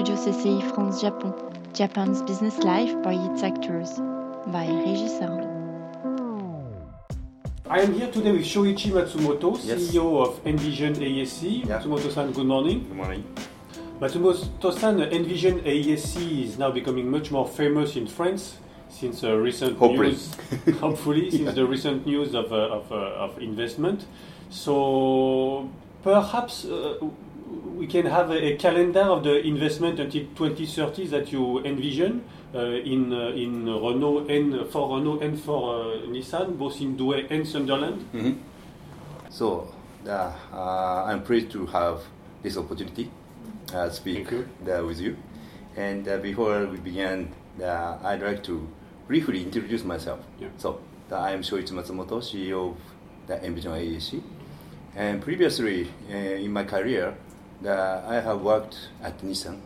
Studio CCI France Japon, Japan's business life by its actors, by Regis Arnaud. I am here today with Shoichi Matsumoto, Yes. CEO of Envision AESC. Yeah. Matsumoto-san, good morning. Good morning. Matsumoto-san, Envision AESC is now becoming much more famous in France since uh, recent Hopefully. news, hopefully, since the recent news of, uh, of, uh, of investment. So perhaps uh, we can have a, a calendar of the investment until 2030 that you envision uh, in uh, in Renault and for Renault and for uh, Nissan, both in Douai and Sunderland. Mhm. So, uh, uh, I'm pleased to have this opportunity uh, speak Thank with you. And uh, before we begin, uh, I'd like to briefly introduce myself. Yeah. So, uh, I am Shoichi Matsumoto, CEO of the Envision AESC. And previously uh, in my career, uh, I have worked at Nissan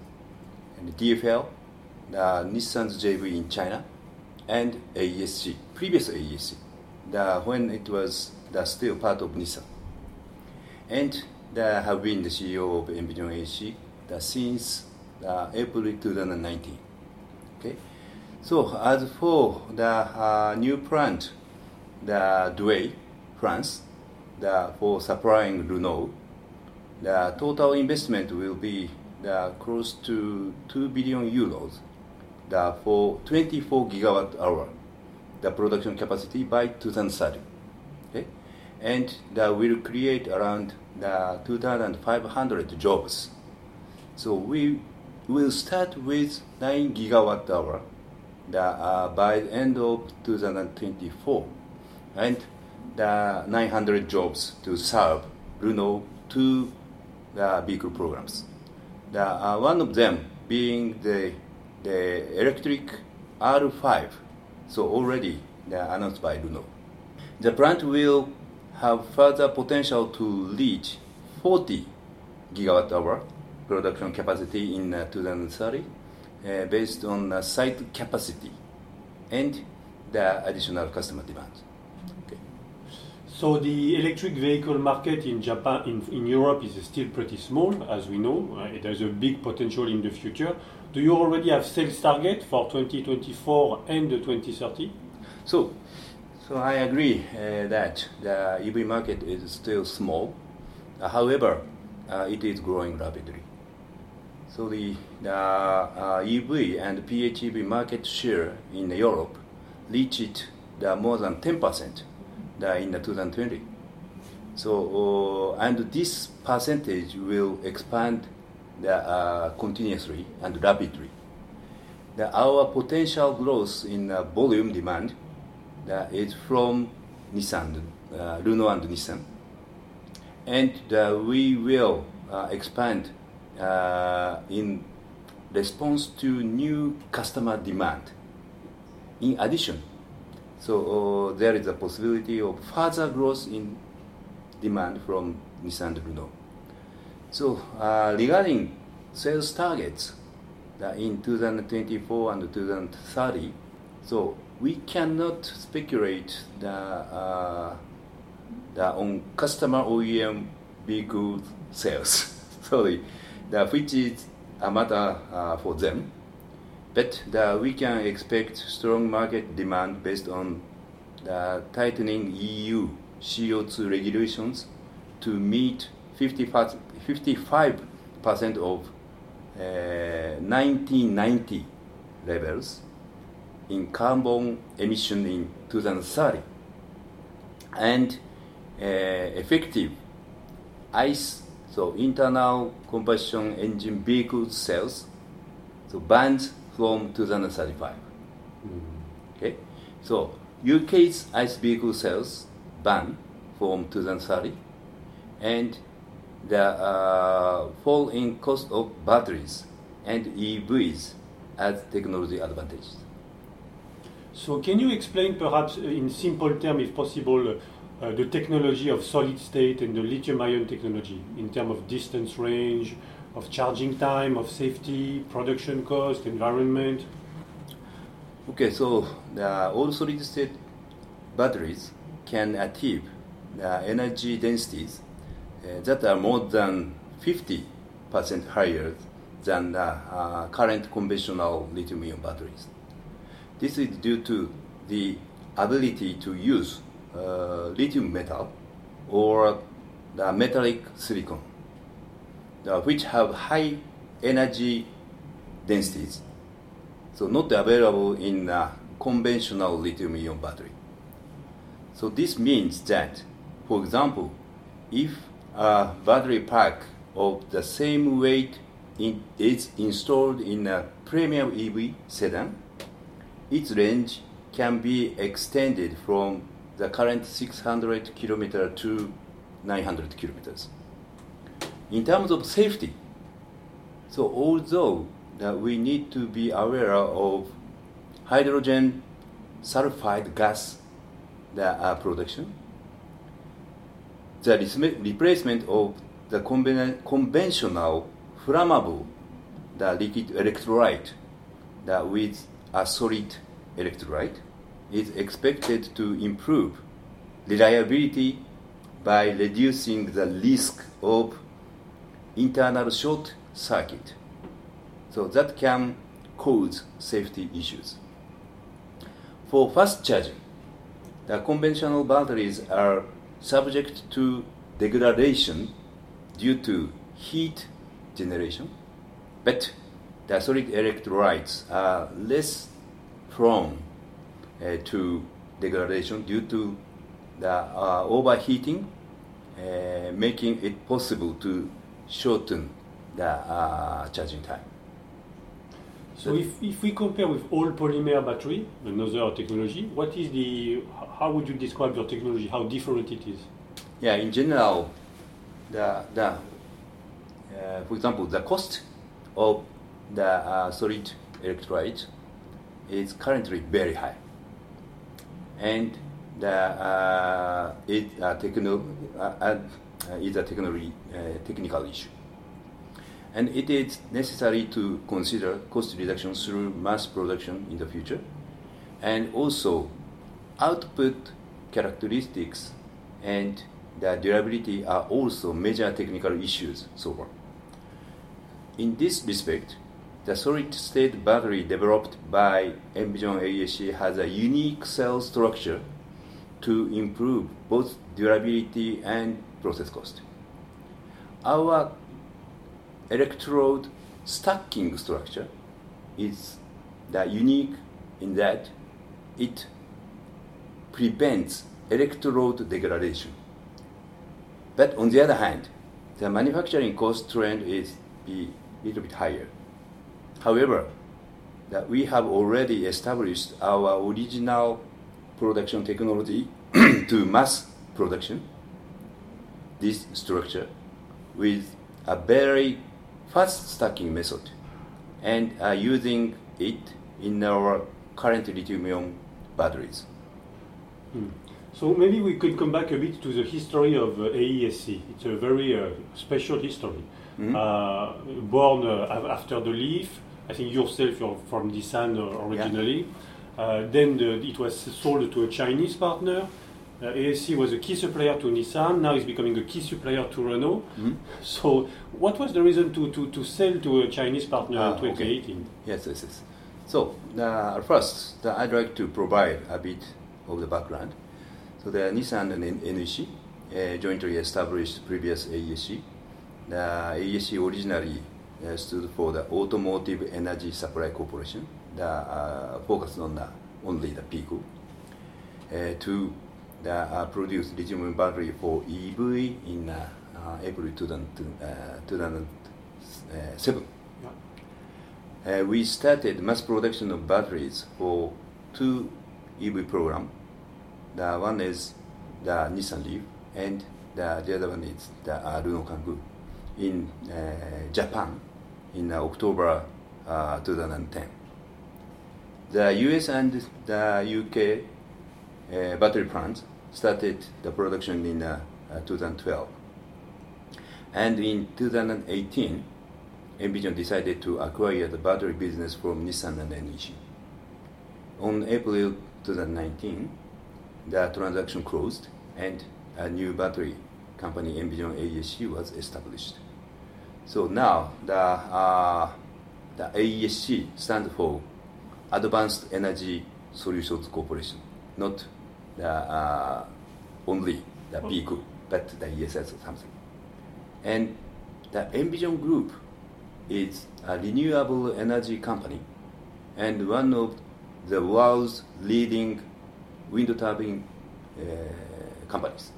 and DFL, the Nissan's JV in China, and AESC, previous AESC, the, when it was the still part of Nissan. And I have been the CEO of Envision the, since April 2019. Okay, so as for the uh, new plant, the Douai, France, the, for supplying Renault, the total investment will be the close to 2 billion euros. For 24 gigawatt hour. The production capacity by 2030 okay? And that will create around uh, the 2500 jobs. So we will start with 9 gigawatt hour the, uh, by the end of 2024 and the 900 jobs to serve. Renault two the vehicle programs. The, uh, one of them being the, the electric R5, so already announced by Renault. The plant will have further potential to reach 40 gigawatt hour production capacity in uh, 2030 uh, based on uh, site capacity and the additional customer demand. So the electric vehicle market in Japan, in, in Europe, is still pretty small, as we know. Uh, there's a big potential in the future. Do you already have sales target for 2024 and 2030? So, so I agree uh, that the EV market is still small. Uh, however, uh, it is growing rapidly. So the, the uh, EV and PHEV market share in Europe reached the more than 10% the, in the 2020. So, uh, and this percentage will expand uh, continuously and rapidly. The, our potential growth in uh, volume demand is from Nissan, uh, Renault and Nissan. And uh, we will uh, expand uh, in response to new customer demand. In addition, so uh, there is a possibility of further growth in demand from Nissan Renault. So uh, regarding sales targets that in 2024 and 2030, so we cannot speculate the, uh, the on customer OEM vehicle sales. Sorry, the, which is a matter uh, for them. But we can expect strong market demand based on the tightening EU CO2 regulations to meet 55, 55% of uh, 1990 levels in carbon emission in 2030 and uh, effective ICE, so internal combustion engine vehicle sales, so banned from 2035. Okay, so UK's ICE vehicle sales ban from 2030, and the uh, fall in cost of batteries and EVs as technology advantages. So can you explain perhaps in simple terms, if possible, uh, the technology of solid state and the lithium ion technology in terms of distance range, of charging time, of safety, production cost, environment? Okay, so the all solid state batteries can achieve the energy densities uh, that are more than 50% higher than the uh, current conventional lithium-ion batteries. This is due to the ability to use uh, lithium metal or the metallic silicon, uh, which have high energy densities, so not available in a conventional lithium-ion battery. So this means that, for example, if a battery pack of the same weight is installed in a premium EV sedan, its range can be extended from the current 600 kilometer to 900 kilometers. In terms of safety, so although that we need to be aware of hydrogen sulfide gas the, uh, production, the replacement of the conven- conventional flammable the liquid electrolyte the, with a solid electrolyte is expected to improve reliability by reducing the risk of internal short circuit. So that can cause safety issues. For fast charging, the conventional batteries are subject to degradation due to heat generation, but the solid electrolytes are less prone uh, to degradation due to the uh, overheating, uh, making it possible to shorten the uh, charging time. So if, if we compare with all polymer battery, another technology, what is the, how would you describe your technology, how different it is? Yeah, in general, the, the uh, for example, the cost of the uh, solid electrolyte is currently very high. And the, uh, it, uh, techno, uh, uh, is a technology, uh, technical issue. And it is necessary to consider cost reduction through mass production in the future. And also, output characteristics and the durability are also major technical issues so far. In this respect, the solid state battery developed by Envision AESC has a unique cell structure to improve both durability and process cost. Our electrode stacking structure is the unique in that it prevents electrode degradation. But on the other hand, the manufacturing cost trend is be a little bit higher. However, that we have already established our original production technology to mass production, this structure, with a very fast stacking method, and are using it in our current lithium-ion batteries. Hmm. So maybe we could come back a bit to the history of uh, AESC. It's a very uh, special history. Mhm. Uh, born uh, after the Leaf, I think yourself you're from Nissan uh, originally. Uh, then the, it was sold to a Chinese partner. Uh, AESC was a key supplier to Nissan. Now it's becoming a key supplier to Renault. Mhm. So, what was the reason to, to, to sell to a Chinese partner Ah, in okay. Yes, yes, yes. So, uh, first, the, I'd like to provide a bit of the background. So, the Nissan and NEC uh, jointly established previous AESC. The AESC originally uh, stood for the Automotive Energy Supply Corporation, the uh, focused on the, only the PICO, uh, to the, uh, produce lithium battery for EV in uh, uh, April 2000, uh, 2007. Yeah. Uh, we started mass production of batteries for two EV program. The one is the Nissan Leaf, and the, the other one is the uh, Renault Kangoo in uh, Japan in uh, October uh, 2010. The US and the UK uh, battery plants started the production in uh, uh, 2012. And in 2018, Envision decided to acquire the battery business from Nissan and NEC. On April 2019, the transaction closed and a new battery company, Envision AESC, was established. So now the uh, the AESC stands for Advanced Energy Solutions Corporation, not uh, only the PQ, but the ESS or something. And the Envision Group is a renewable energy company and one of the world's leading wind turbine uh, companies.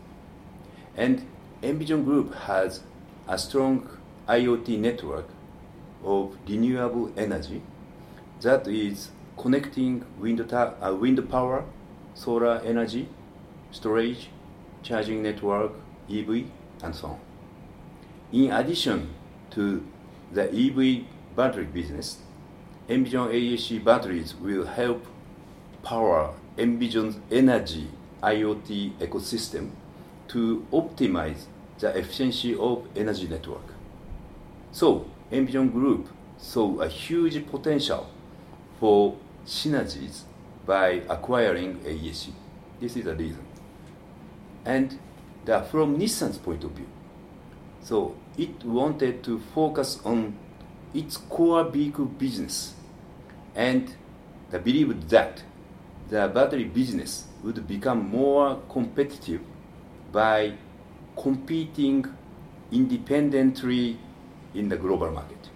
And Envision Group has a strong IoT network of renewable energy that is connecting wind, uh, wind power, solar energy, storage, charging network, EV, and so on. In addition to the EV battery business, Envision AESC batteries will help power Envision's energy IoT ecosystem to optimize the efficiency of energy network. So, Envision Group saw a huge potential for synergies by acquiring AESC. This is the reason. And the, from Nissan's point of view, so it wanted to focus on its core vehicle business and they believed that the battery business would become more competitive by competing independently in the global market.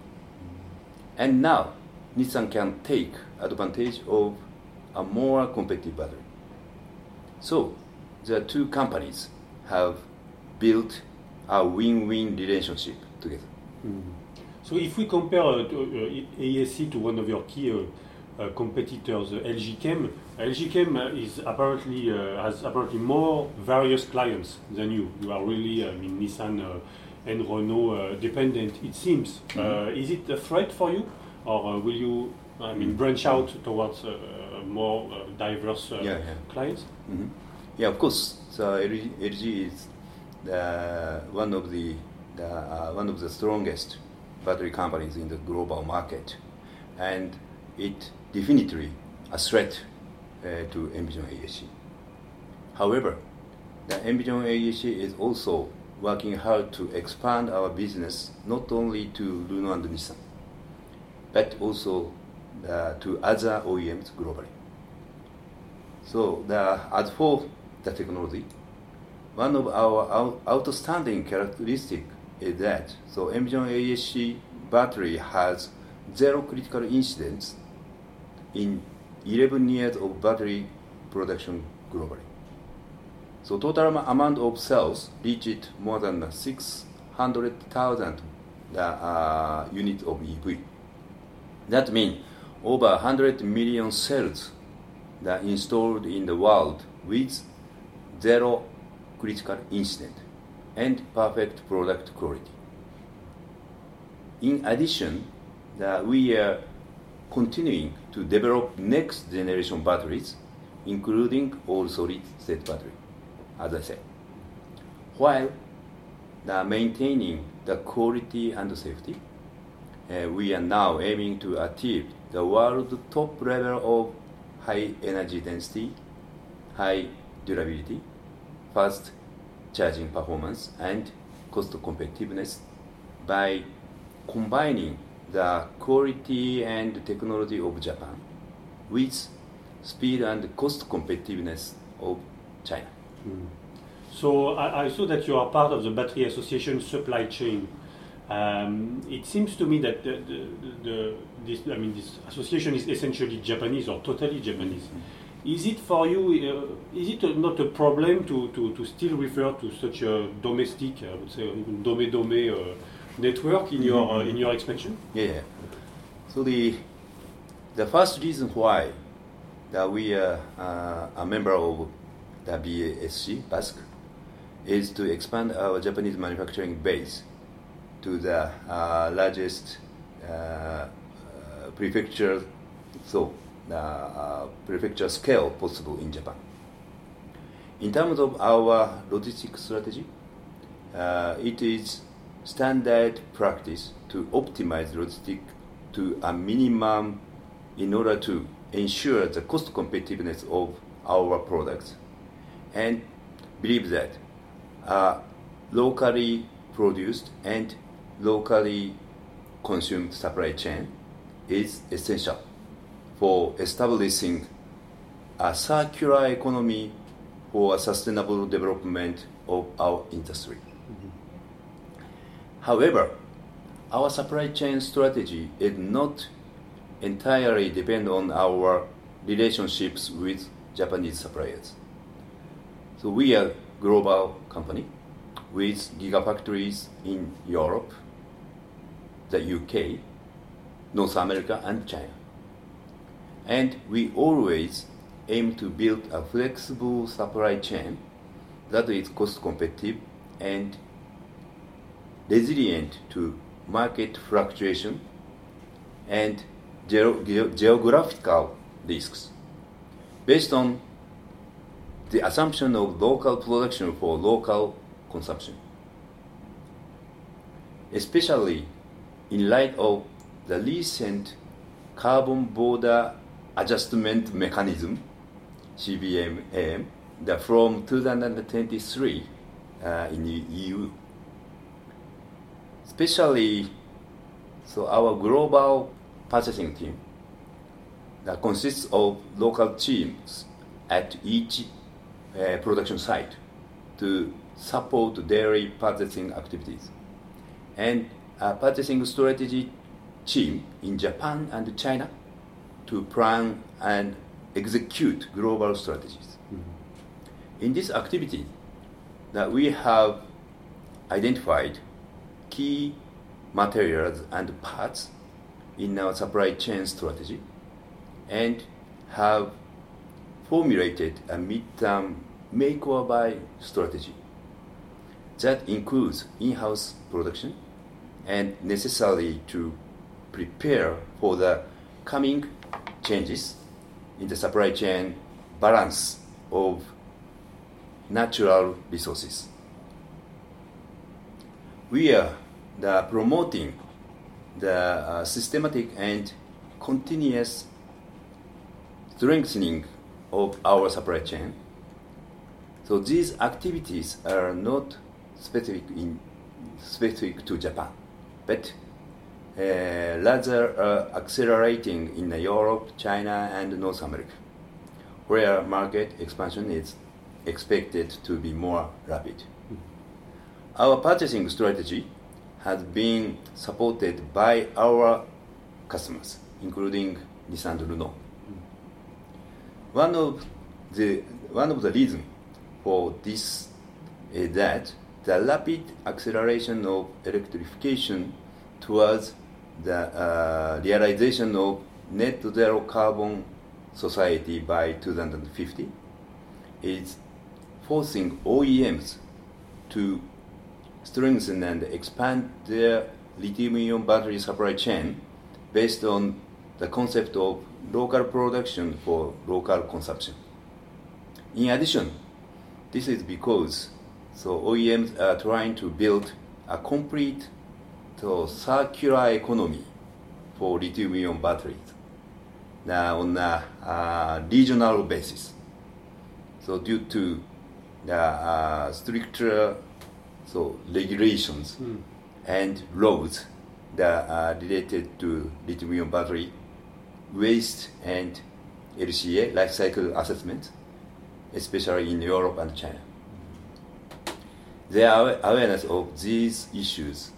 And now Nissan can take advantage of a more competitive battery. So the two companies have built a win-win relationship together. Mm. So if we compare uh, to, uh, AESC to one of your key uh, uh competitors, uh, LG Chem, LG Chem uh, is apparently has apparently more various clients than you. You are really, I mean, Nissan and Renault dependent. It seems. Mm-hmm. is it a threat for you, or will you, I mean, branch out towards more diverse yeah, yeah. clients? Mm-hmm. Yeah, of course. So LG, is the, one of the, the uh, one of the strongest battery companies in the global market, and it definitely a threat uh, to Envision AESC. However, the Envision AESC is also working hard to expand our business not only to Renault and Nissan, but also uh, to other OEMs globally. So the, as for the technology, one of our outstanding characteristics is that so Envision AESC battery has zero critical incidents in 11 years of battery production globally. So total amount of cells reached more than 600,000 uh, units of EV. That means over 100 million cells that installed in the world with zero critical incident and perfect product quality. In addition, the, we are continuing to develop next generation batteries, including all solid state battery, as I said, while the maintaining the quality and safety. Uh, we are now aiming to achieve the world top level of high energy density, high durability, fast charging performance and cost competitiveness by combining the quality and technology of Japan with speed and cost competitiveness of China. Mm. So I, I, saw that you are part of the Battery Association supply chain. Um, it seems to me that the, the, the, this, I mean, this association is essentially Japanese or totally Japanese. Mm. Is it for you, uh, is it not a problem to, to, to still refer to such a domestic, I would say, even dome-dome uh, network in your, uh, in your expansion? Yeah. So the, the first reason why that we are uh, a member of the BASC, BASC, is to expand our Japanese manufacturing base to the uh, largest uh, prefecture. So uh, prefecture scale possible in Japan. In terms of our logistics strategy, uh, it is standard practice to optimize logistics to a minimum in order to ensure the cost competitiveness of our products and believe that uh, locally produced and locally consumed supply chain is essential for establishing a circular economy for a sustainable development of our industry. Mm-hmm. However, our supply chain strategy is not entirely depend on our relationships with Japanese suppliers. So we are a global company with gigafactories in Europe, the UK, North America, and China. And we always aim to build a flexible supply chain that is cost competitive and resilient to market fluctuation and geo- geo- geographical risks based on the assumption of local production for local consumption. Especially in light of the recent carbon border adjustment mechanism CBAM the from 2023 uh, in the EU. Especially, so our global purchasing team that consists of local teams at each uh, production site to support dairy purchasing activities, and a purchasing strategy team in Japan and China to plan and execute global strategies. Mm-hmm. In this activity, that we have identified key materials and parts in our supply chain strategy and have formulated a midterm make or buy strategy that includes in-house production and necessary to prepare for the coming changes in the supply chain balance of natural resources. We are the promoting the uh, systematic and continuous strengthening of our supply chain. So these activities are not specific in specific to Japan, but uh, rather uh, accelerating in Europe, China, and North America, where market expansion is expected to be more rapid. Our purchasing strategy has been supported by our customers, including Nissan and Renault. One of the one of the reasons for this is that the rapid acceleration of electrification towards the uh, realization of net zero carbon society by 2050 is forcing OEMs to strengthen and expand their lithium-ion battery supply chain based on the concept of local production for local consumption. In addition, this is because so OEMs are trying to build a complete so circular economy for lithium-ion batteries now on a uh, regional basis. So due to the uh, stricter so regulations and laws that are related to lithium-ion battery waste and LCA life cycle assessment, especially in Europe and China. Their awareness of these issues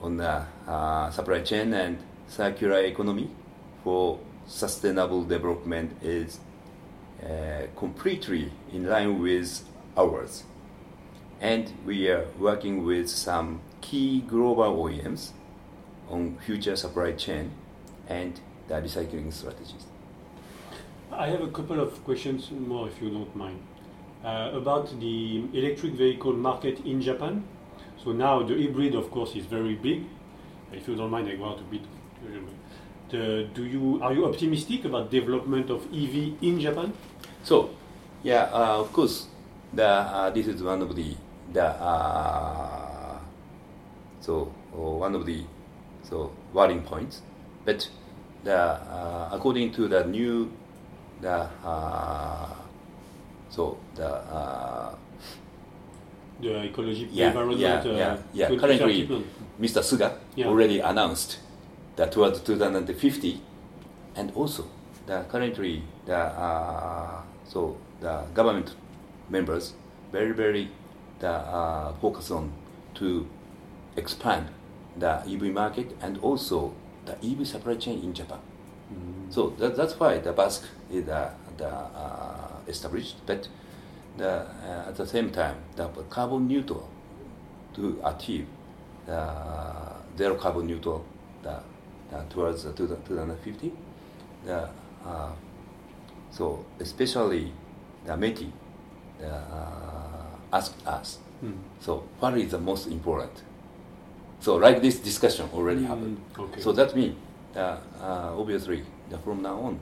on the uh, supply chain and circular economy for sustainable development is uh, completely in line with ours. And we are working with some key global OEMs on future supply chain and the recycling strategies. I have a couple of questions more, if you don't mind, about the electric vehicle market in Japan. So now the hybrid, of course, is very big. If you don't mind, I go out a bit. The, do you are you optimistic about development of EV in Japan? So, yeah, uh, of course, the uh, this is one of the the uh, so uh, one of the so worrying points. But the uh, according to the new the uh, so the uh, The ecology yeah environment. yeah uh, yeah yeah currently. Mr. Suga Yeah. already announced that towards 2050 and also the currently the uh, so the government members very very the uh, focus on to expand the EV market and also the EV supply chain in Japan. So that, that's why the BASC is uh, the, uh, established, but the, uh, at the same time, the carbon neutral to achieve the zero carbon neutral the, towards the 2050. The, uh, so especially the METI uh, asked us, Mm. so what is the most important? So like this discussion already happened. Mm, okay. So that means uh, uh, obviously from now on,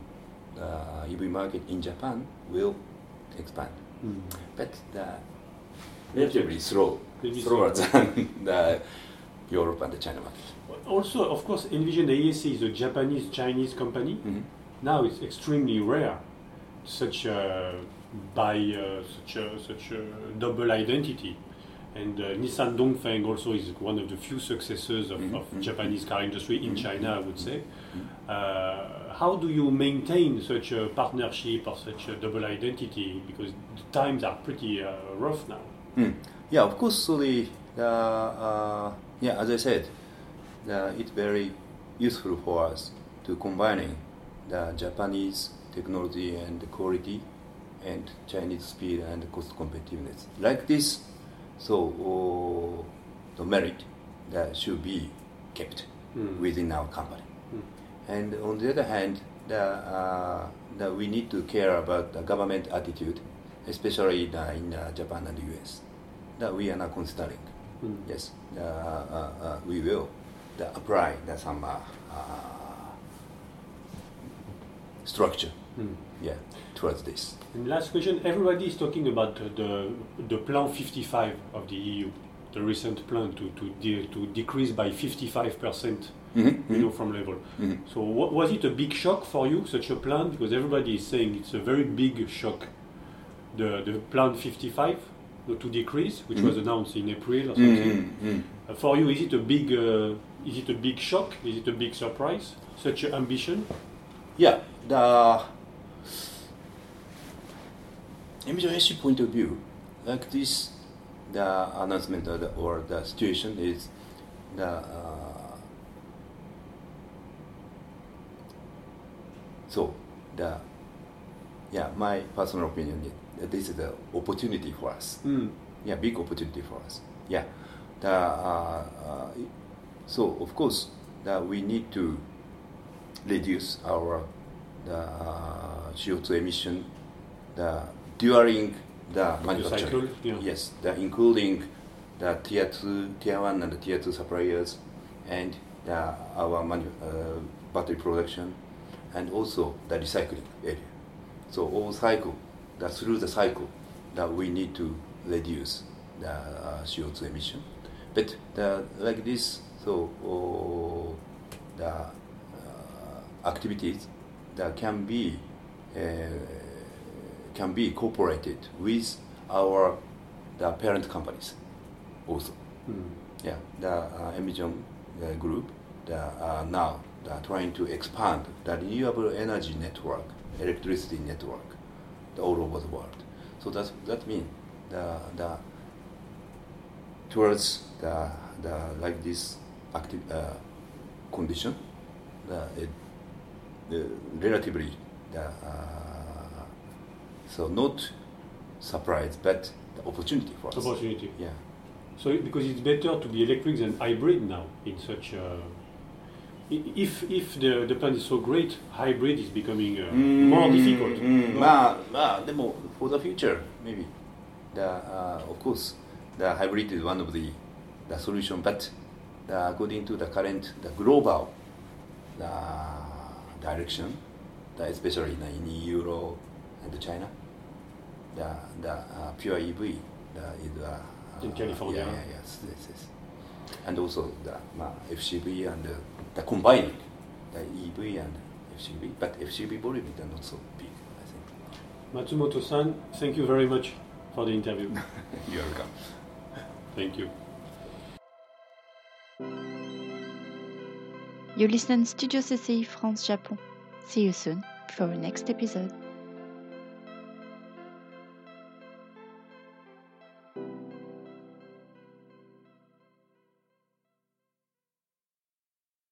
the EV market in Japan will expand, Mm. but the relatively slow, Maybe slower slow. than the Europe and the China market. Also, of course, Envision AESC is a Japanese Chinese company. Mhm. Now it's extremely rare, such a by uh, such a such a double identity. And uh, Nissan Dongfeng also is one of the few successors of, Mhm, of mhm, Japanese car industry in Mhm, China, I would say. Mhm. Uh, how do you maintain such a partnership or such a double identity? Because the times are pretty uh, rough now. Mm. Yeah, of course. So the, the uh, yeah, as I said, the, it's very useful for us to combining the Japanese technology and the quality and Chinese speed and cost competitiveness. Like this, so oh, the merit that should be kept Mm. within our company. And on the other hand, the, uh, the, we need to care about the government attitude, especially the, in uh, Japan and the US. That we are not considering. Mm. Yes, uh, uh, uh, we will the apply the, some uh, uh, structure, Mm. yeah, towards this. And last question: Everybody is talking about the the Plan 55 of the EU, the recent plan to to de- to decrease by 55 percent, Mm-hmm. you know, from level. Mhm. So wa- was it a big shock for you, such a plan? Because everybody is saying it's a very big shock. The the Plan 55 uh, to decrease, which Mhm. was announced in April or something. Mm-hmm. Uh, for you, is it a big uh, is it a big shock? Is it a big surprise? Such an ambition? Yeah, the emission point of view, like this, the announcement or the, or the situation is the uh, so the yeah my personal opinion is that this is the opportunity for us Mm. yeah, big opportunity for us. Yeah, the, uh, uh, so of course that we need to reduce our the uh, CO2 emission the, during the manufacturing. cycle, yeah. Yes, the, including the tier two, tier one, and the tier two suppliers, and the, our manu- uh, battery production, and also the recycling area. So all cycle, that through the cycle, that we need to reduce the uh, CO2 emission. But the, like this, so oh, the uh, activities that can be uh, can be cooperated with our the parent companies also. Mm. Yeah, the uh, Envision uh, group they are now are trying to expand the renewable energy network, electricity network, all over the world. So that's, that means the, the towards the, the like this active uh, condition, the, it, the relatively the, uh, so not surprise but the opportunity for us. Opportunity. Yeah. So because it's better to be electric than hybrid now in such a if, if the, the plan is so great, hybrid is becoming uh, mm, more difficult. Mm, no? ma, ma, demo, for the future, maybe. The, uh, of course, the hybrid is one of the, the solution, but the, according to the current, the global the direction, the, especially in in Euro and China, the, the uh, pure EV the, is... Uh, in California? Yeah, yeah, yes, yes, yes and also the まあ FCV and uh, the, the combining the EV and FCV but FCV volume is not so big I think Matsumoto-san, thank you very much for the interview. you're welcome thank you. You listen Studio CCI France Japon. See you soon for the next episode.